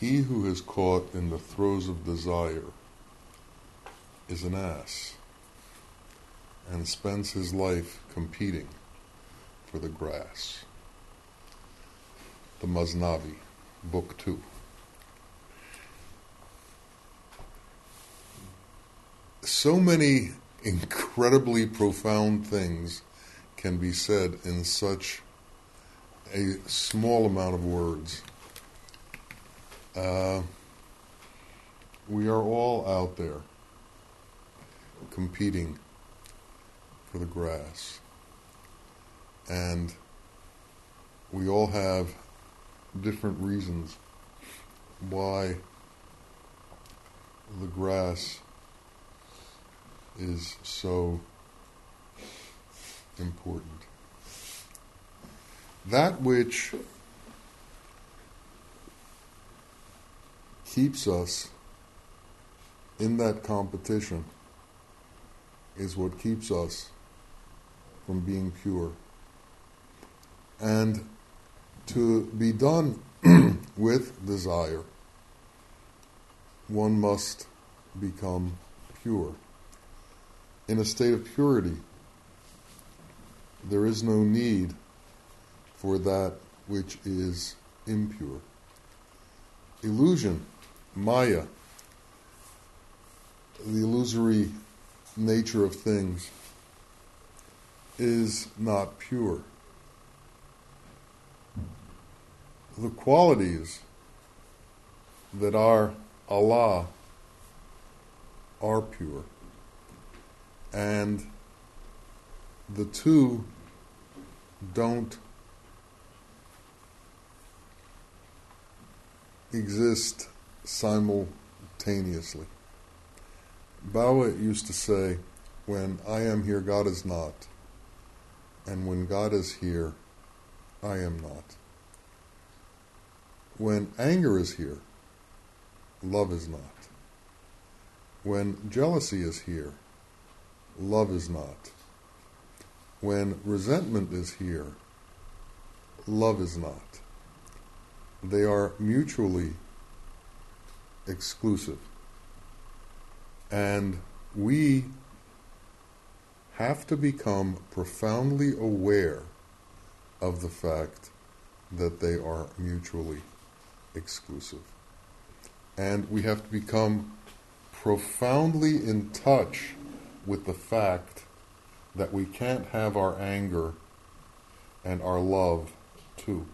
He who is caught in the throes of desire is an ass and spends his life competing for the grass. The Masnavi, Book 2. So many incredibly profound things can be said in such a small amount of words. Uh, we are all out there competing for the grass. And we all have different reasons why the grass is so important. That which keeps us in that competition is what keeps us from being pure. And to be done with desire, one must become pure. In a state of purity, there is no need for that which is impure. Illusion, Maya, the illusory nature of things, is not pure. The qualities that are Allah are pure. And the two don't exist simultaneously. Bawa used to say, when I am here, God is not. And when God is here, I am not. When anger is here, love is not. When jealousy is here, love is not. When resentment is here, love is not. They are mutually exclusive. And we have to become profoundly aware of the fact that they are mutually exclusive. And we have to become profoundly in touch with the fact that we can't have our anger and our love too.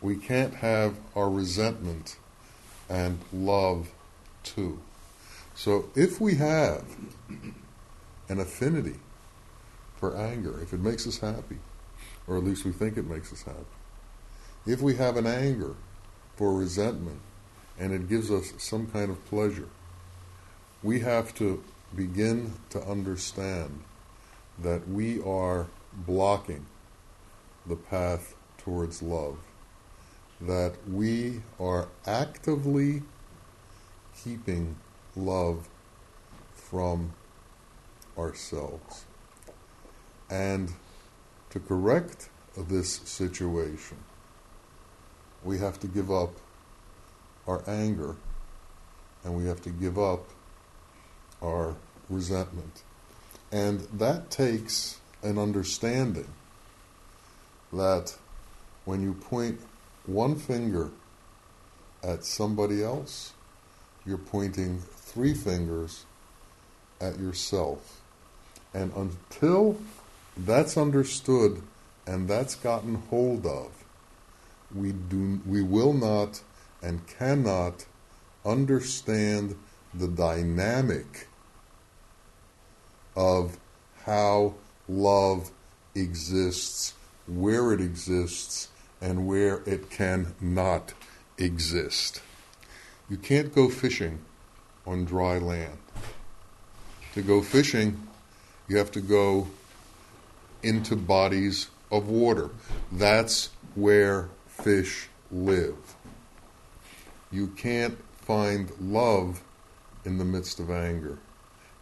We can't have our resentment and love too. So if we have an affinity for anger, if it makes us happy, or at least we think it makes us happy, if we have an anger for resentment and it gives us some kind of pleasure, we have to begin to understand that we are blocking the path towards love, that we are actively keeping love from ourselves. And to correct this situation, we have to give up our anger and we have to give up our resentment. And that takes an understanding that when you point one finger at somebody else, you're pointing three fingers at yourself. And until that's understood and that's gotten hold of, we do we will not and cannot understand the dynamic of how love exists, where it exists, and where it cannot exist. You can't go fishing on dry land. To go fishing, you have to go into bodies of water. That's where fish live. You can't find love in the midst of anger.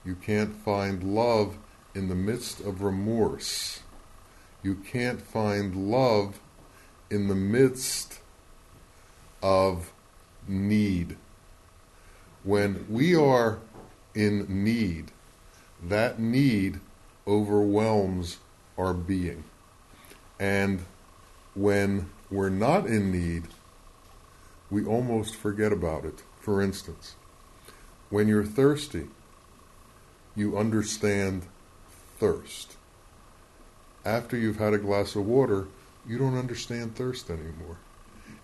You can't find love in the midst of remorse. You can't find love in the midst of need. When we are in need, that need overwhelms our being. And when we're not in need, we almost forget about it. For instance, when you're thirsty, you understand thirst. After you've had a glass of water, you don't understand thirst anymore.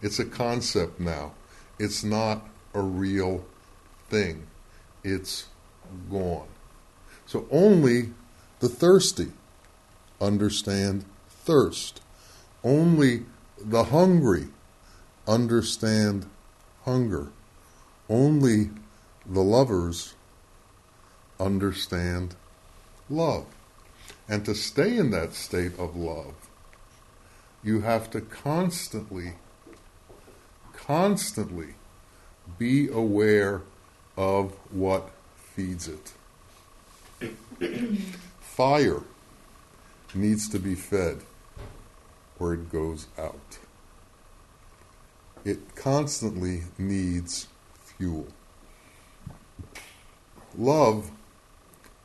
It's a concept now. It's not a real thing. It's gone. So only the thirsty understand thirst. Only the hungry understand hunger. Only the lovers understand love. And to stay in that state of love, you have to constantly, constantly be aware of what feeds it. Fire needs to be fed or it goes out. It constantly needs fuel. Love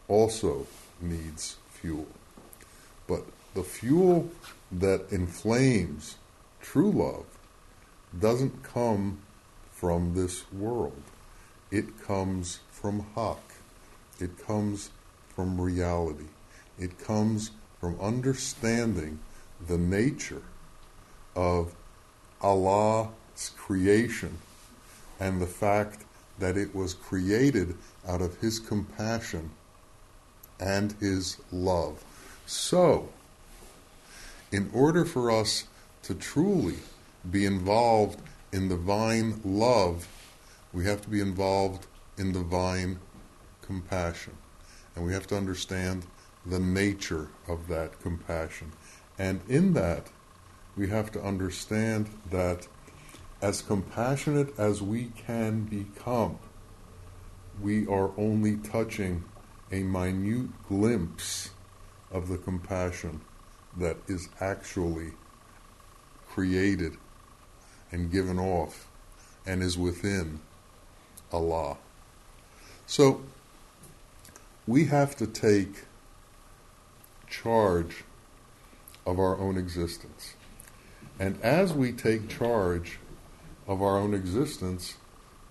also needs fuel. But the fuel that inflames true love doesn't come from this world. It comes from Hak. It comes from reality. It comes from understanding the nature of Allah's creation and the fact that it was created out of His compassion and His love. So, in order for us to truly be involved in divine love, we have to be involved in divine compassion. And we have to understand the nature of that compassion. And in that, we have to understand that as compassionate as we can become, we are only touching a minute glimpse of the compassion that is actually created and given off and is within Allah. So we have to take charge of our own existence. And as we take charge of our own existence,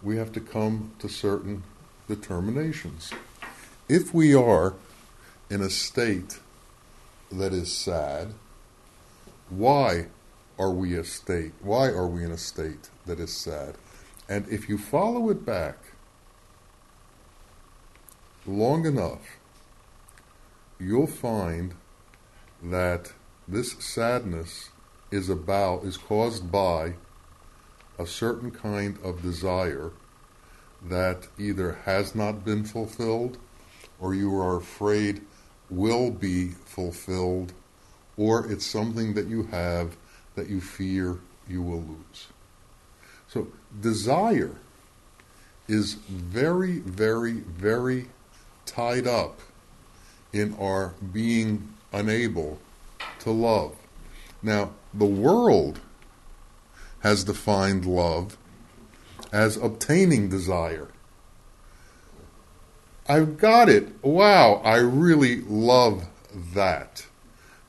we have to come to certain determinations. If we are in a state that is sad, why are we a state? Why are we in a state that is sad? And if you follow it back long enough, you'll find that this sadness is about is caused by a certain kind of desire that either has not been fulfilled or you are afraid will be fulfilled or it's something that you have that you fear you will lose. So desire is very, very, very tied up in our being unable to love. Now, the world has defined love as obtaining desire. I've got it. Wow, I really love that.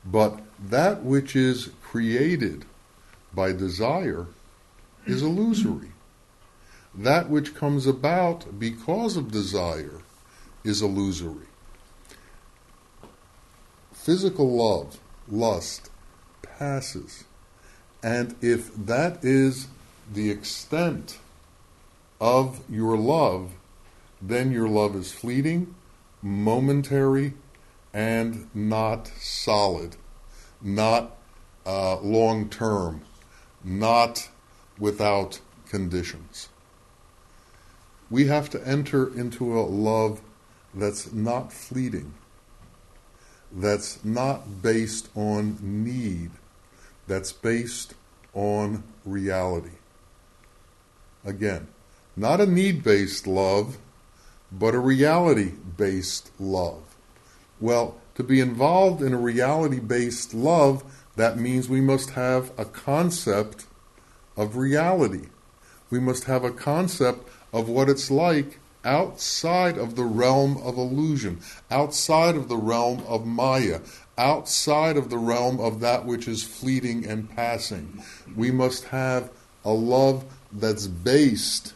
But that which is created by desire is illusory. That which comes about because of desire is illusory. Physical love, lust, passes. And if that is the extent of your love, then your love is fleeting, momentary, and not solid, not uh, long term, not without conditions. We have to enter into a love that's not fleeting, that's not based on need, that's based on reality. Again, not a need based love, but a reality based love. Well, to be involved in a reality based love, that means we must have a concept of reality. We must have a concept of what it's like outside of the realm of illusion, outside of the realm of Maya, outside of the realm of that which is fleeting and passing. We must have a love that's based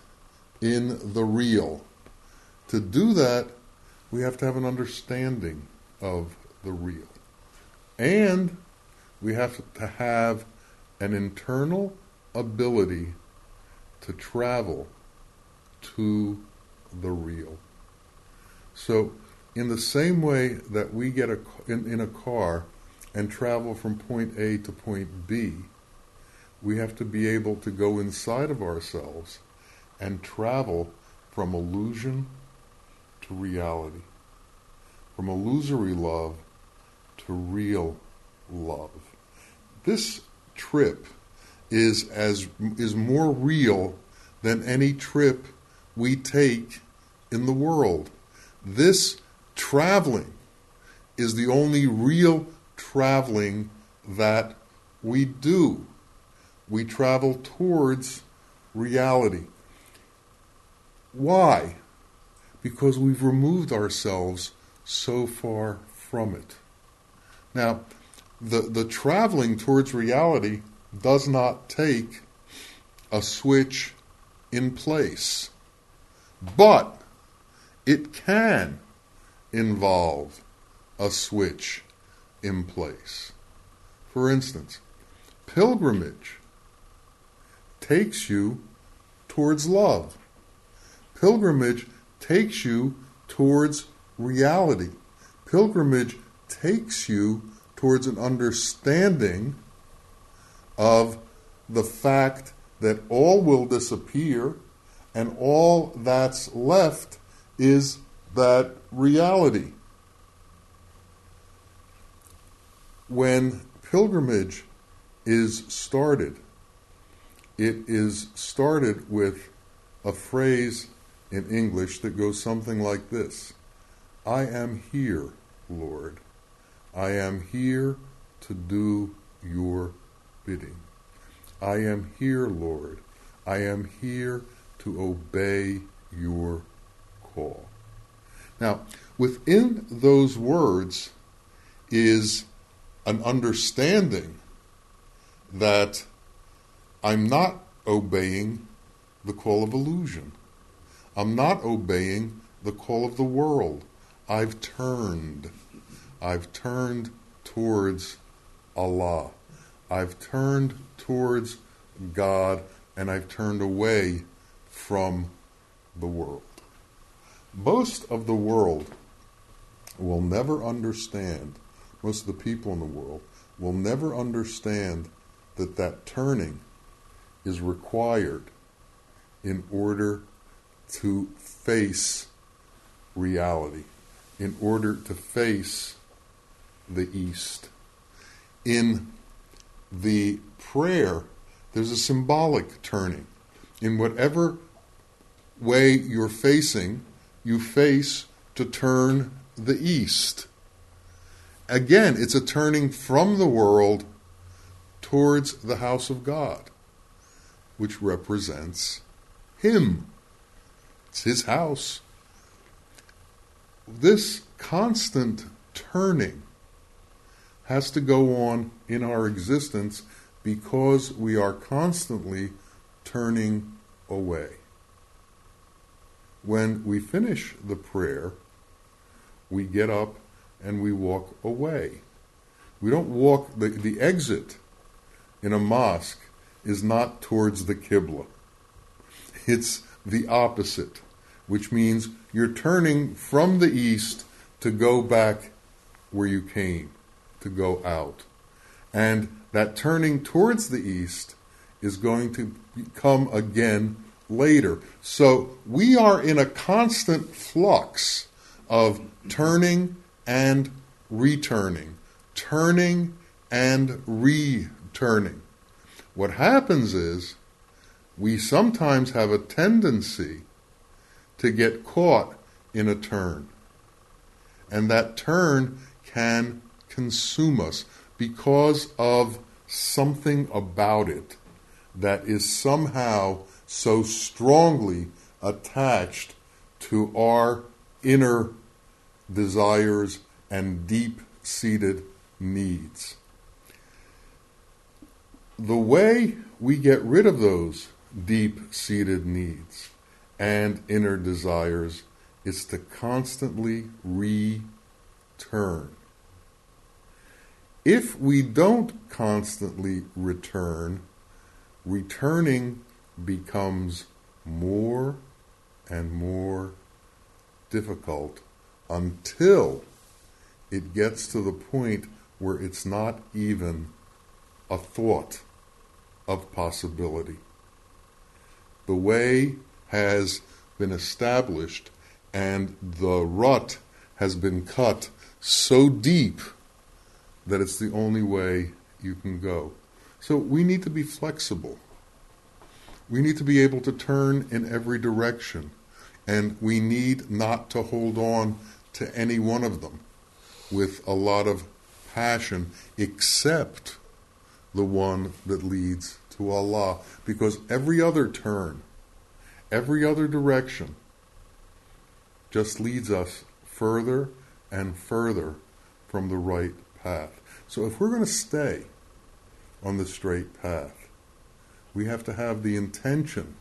in the real. To do that, we have to have an understanding of the real. And we have to have an internal ability to travel to the real. So, in the same way that we get a, in, in a car and travel from point A to point B, we have to be able to go inside of ourselves and travel from illusion to reality, from illusory love to real love. This trip is as is more real than any trip we take in the world. This traveling is the only real traveling that we do. We travel towards reality. Why? Because we've removed ourselves so far from it. Now, the, the traveling towards reality does not take a switch in place. But it can involve a switch in place. For instance, pilgrimage takes you towards love. Pilgrimage takes you towards reality. Pilgrimage takes you towards an understanding of the fact that all will disappear and all that's left is that reality. When pilgrimage is started, it is started with a phrase in English that goes something like this I am here, Lord. I am here to do your bidding. I am here, Lord. I am here to obey your call. Now, within those words is an understanding that I'm not obeying the call of illusion. I'm not obeying the call of the world. I've turned. I've turned towards Allah. I've turned towards God and I've turned away from the world. Most of the world will never understand, most of the people in the world will never understand that that turning is required in order to face reality, in order to face the East. In the prayer, there's a symbolic turning. In whatever way you're facing, you face to turn the east. Again, it's a turning from the world towards the house of God, which represents Him. It's His house. This constant turning has to go on in our existence because we are constantly turning away when we finish the prayer, we get up and we walk away. We don't walk, the, the exit in a mosque is not towards the Qibla. It's the opposite, which means you're turning from the east to go back where you came, to go out. And that turning towards the east is going to come again later. So we are in a constant flux of turning and returning, turning and returning. What happens is we sometimes have a tendency to get caught in a turn. And that turn can consume us because of something about it that is somehow so strongly attached to our inner desires and deep seated needs. The way we get rid of those deep seated needs and inner desires is to constantly return. If we don't constantly return, returning becomes more and more difficult until it gets to the point where it's not even a thought of possibility. The way has been established and the rut has been cut so deep that it's the only way you can go. So we need to be flexible. We need to be able to turn in every direction. And we need not to hold on to any one of them with a lot of passion, except the one that leads to Allah. Because every other turn, every other direction, just leads us further and further from the right path. So if we're going to stay on the straight path, we have to have the intention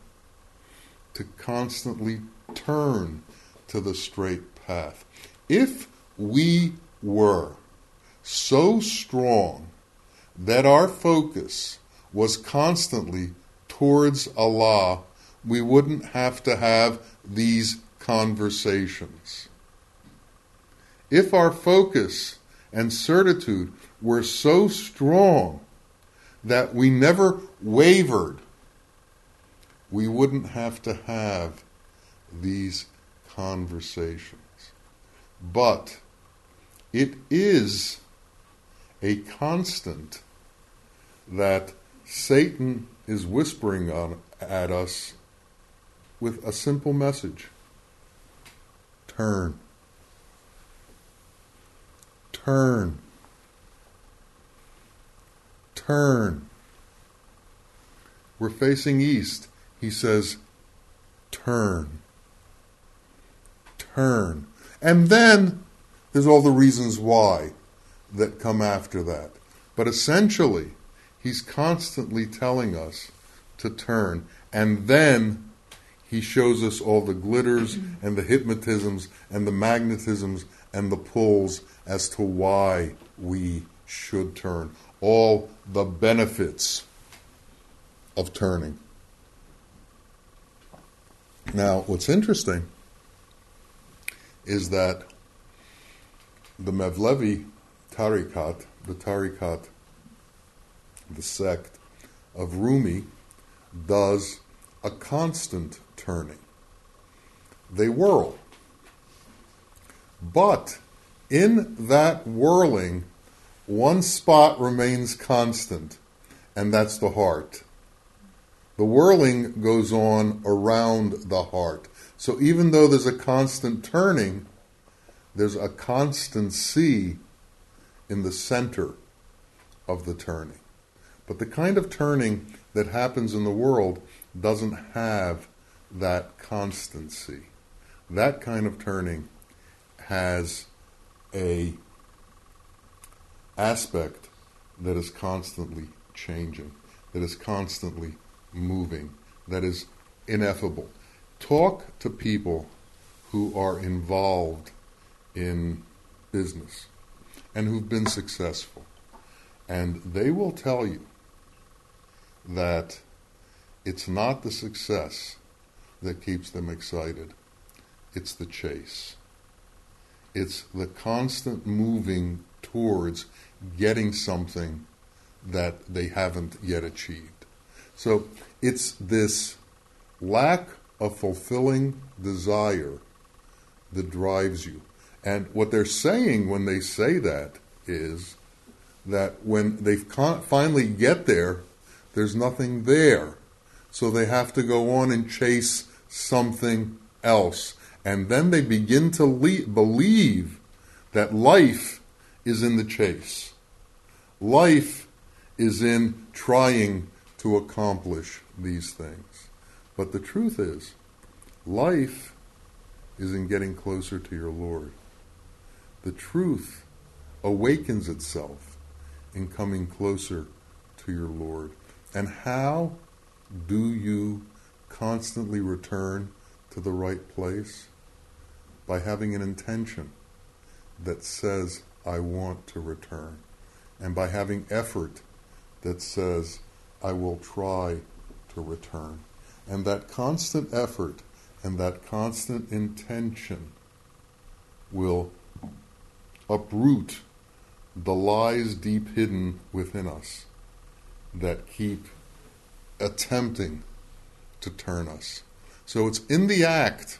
to constantly turn to the straight path. If we were so strong that our focus was constantly towards Allah, we wouldn't have to have these conversations. If our focus and certitude were so strong that we never wavered, we wouldn't have to have these conversations. But it is a constant that Satan is whispering on, at us with a simple message turn. Turn turn. We're facing east. He says, turn. Turn. And then there's all the reasons why that come after that. But essentially, he's constantly telling us to turn. And then he shows us all the glitters and the hypnotisms and the magnetisms and the pulls as to why we should turn all the benefits of turning. Now, what's interesting is that the Mevlevi Tariqat, the Tariqat, the sect of Rumi, does a constant turning. They whirl. But in that whirling, one spot remains constant, and that's the heart. The whirling goes on around the heart. So even though there's a constant turning, there's a constancy in the center of the turning. But the kind of turning that happens in the world doesn't have that constancy. That kind of turning has a aspect that is constantly changing, that is constantly moving, that is ineffable. Talk to people who are involved in business and who've been successful, and they will tell you that it's not the success that keeps them excited, it's the chase. It's the constant moving towards getting something that they haven't yet achieved. So it's this lack of fulfilling desire that drives you. And what they're saying when they say that is that when they finally get there, there's nothing there. So they have to go on and chase something else. And then they begin to le- believe that life is in the chase. Life is in trying to accomplish these things. But the truth is, life is in getting closer to your Lord. The truth awakens itself in coming closer to your Lord. And how do you constantly return to the right place? By having an intention that says, I want to return. And by having effort that says, I will try to return. And that constant effort and that constant intention will uproot the lies deep hidden within us that keep attempting to turn us. So it's in the act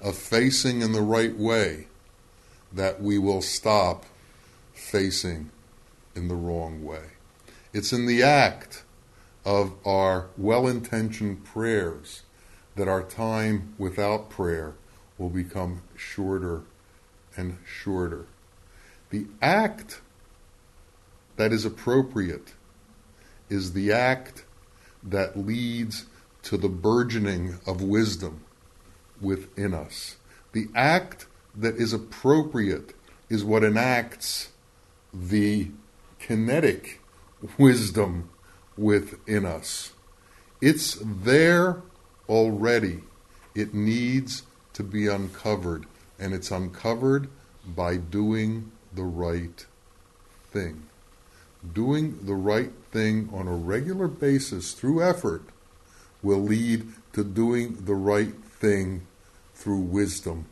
of facing in the right way that we will stop facing in the wrong way. It's in the act of our well intentioned prayers that our time without prayer will become shorter and shorter. The act that is appropriate is the act that leads to the burgeoning of wisdom within us. The act that is appropriate is what enacts the kinetic wisdom within us. It's there already. It needs to be uncovered, and it's uncovered by doing the right thing. Doing the right thing on a regular basis through effort will lead to doing the right thing through wisdom,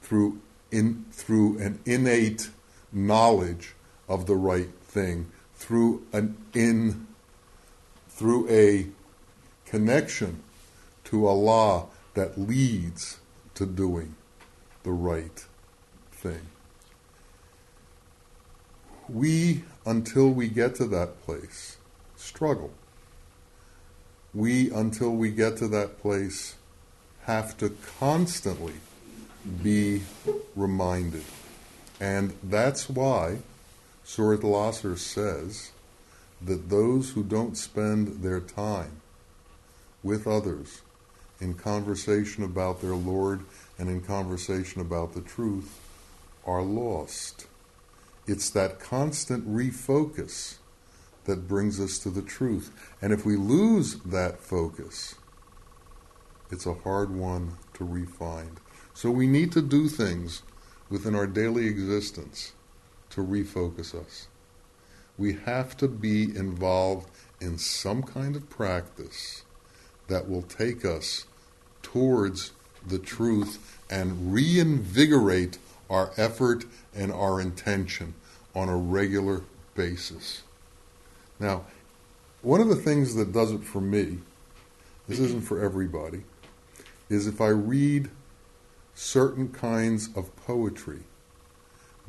through in, through an innate knowledge of the right thing, through an in through a connection to Allah that leads to doing the right thing. We, until we get to that place, struggle. We, until we get to that place, have to constantly be reminded. And that's why Surat al-Asr says that those who don't spend their time with others in conversation about their Lord and in conversation about the truth are lost. It's that constant refocus that brings us to the truth. And if we lose that focus, it's a hard one to refine. So we need to do things within our daily existence to refocus us we have to be involved in some kind of practice that will take us towards the truth and reinvigorate our effort and our intention on a regular basis. Now, one of the things that does it for me, this mm-hmm. isn't for everybody, is if I read certain kinds of poetry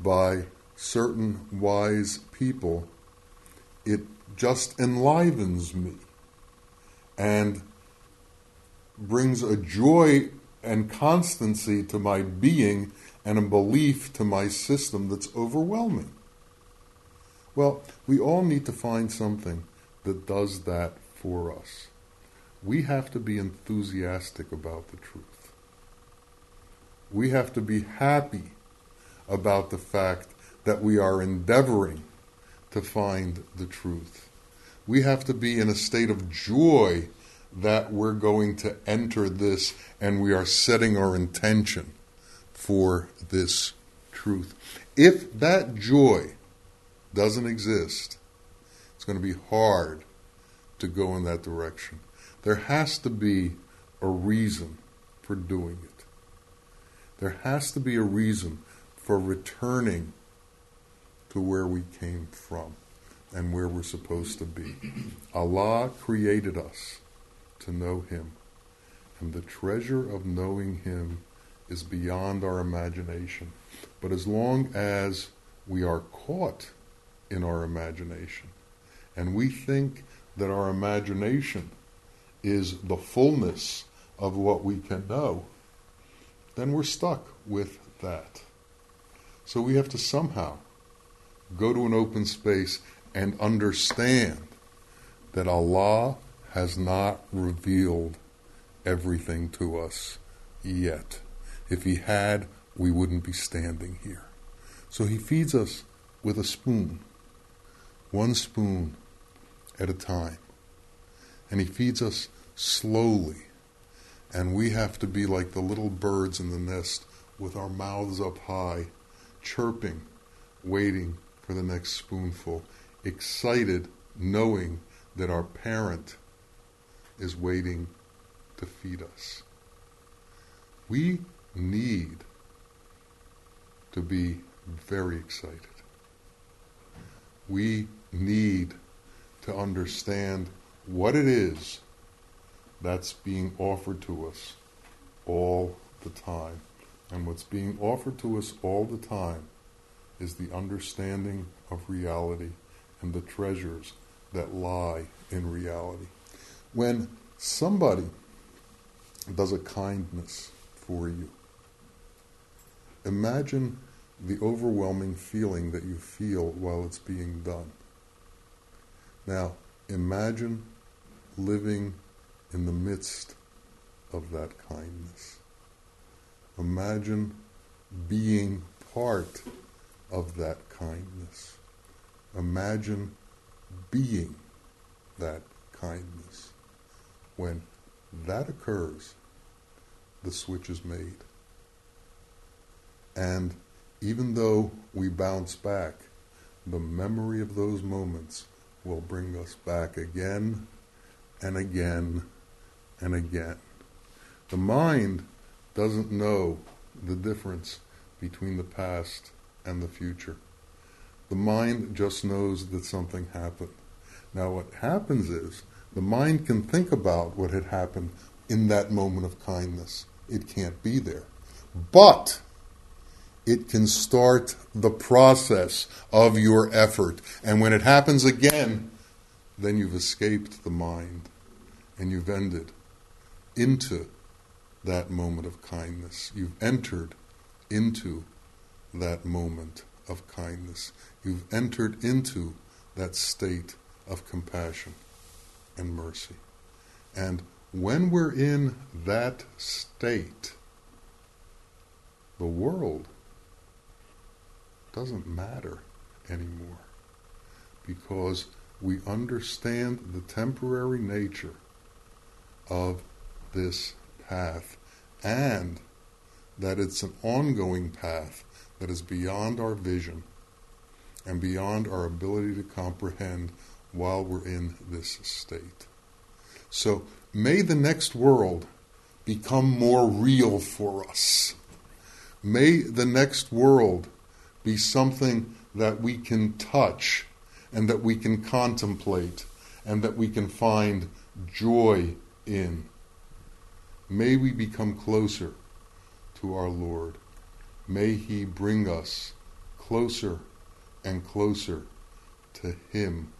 by certain wise people it just enlivens me and brings a joy and constancy to my being and a belief to my system that's overwhelming. Well, we all need to find something that does that for us. We have to be enthusiastic about the truth. We have to be happy about the fact that we are endeavoring to find the truth. We have to be in a state of joy that we're going to enter this and we are setting our intention for this truth. If that joy doesn't exist, it's going to be hard to go in that direction. There has to be a reason for doing it. There has to be a reason for returning to where we came from and where we're supposed to be. Allah created us to know Him, and the treasure of knowing Him is beyond our imagination. But as long as we are caught in our imagination, and we think that our imagination is the fullness of what we can know, then we're stuck with that. So we have to somehow go to an open space and understand that Allah has not revealed everything to us yet. If he had, we wouldn't be standing here. So he feeds us with a spoon, one spoon at a time. And he feeds us slowly. And we have to be like the little birds in the nest with our mouths up high, chirping, waiting for the next spoonful, excited, knowing that our parent is waiting to feed us. We need to be very excited. We need to understand what it is that's being offered to us all the time. And what's being offered to us all the time is the understanding of reality and the treasures that lie in reality. When somebody does a kindness for you, imagine the overwhelming feeling that you feel while it's being done. Now, imagine living in the midst of that kindness. Imagine being part of that kindness. Imagine being that kindness. When that occurs, the switch is made. And even though we bounce back, the memory of those moments will bring us back again and again and again. The mind doesn't know the difference between the past and the future. The mind just knows that something happened. Now, what happens is the mind can think about what had happened in that moment of kindness. It can't be there. But it can start the process of your effort. And when it happens again, then you've escaped the mind and you've ended into that moment of kindness. You've entered into that moment of kindness. You've entered into that state of compassion and mercy. And when we're in that state, the world doesn't matter anymore because we understand the temporary nature of this path and that it's an ongoing path that is beyond our vision and beyond our ability to comprehend while we're in this state. So may the next world become more real for us. May the next world be something that we can touch and that we can contemplate and that we can find joy in. May we become closer to our Lord. May He bring us closer and closer to Him.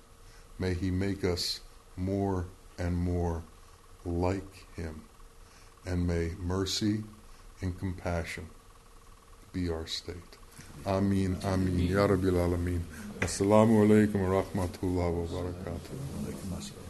May He make us more and more like Him. And may mercy and compassion be our state. Amin, Amin. Ya Rabbil Alameen. Assalamu alaikum wa rahmatullahi wa barakatuh.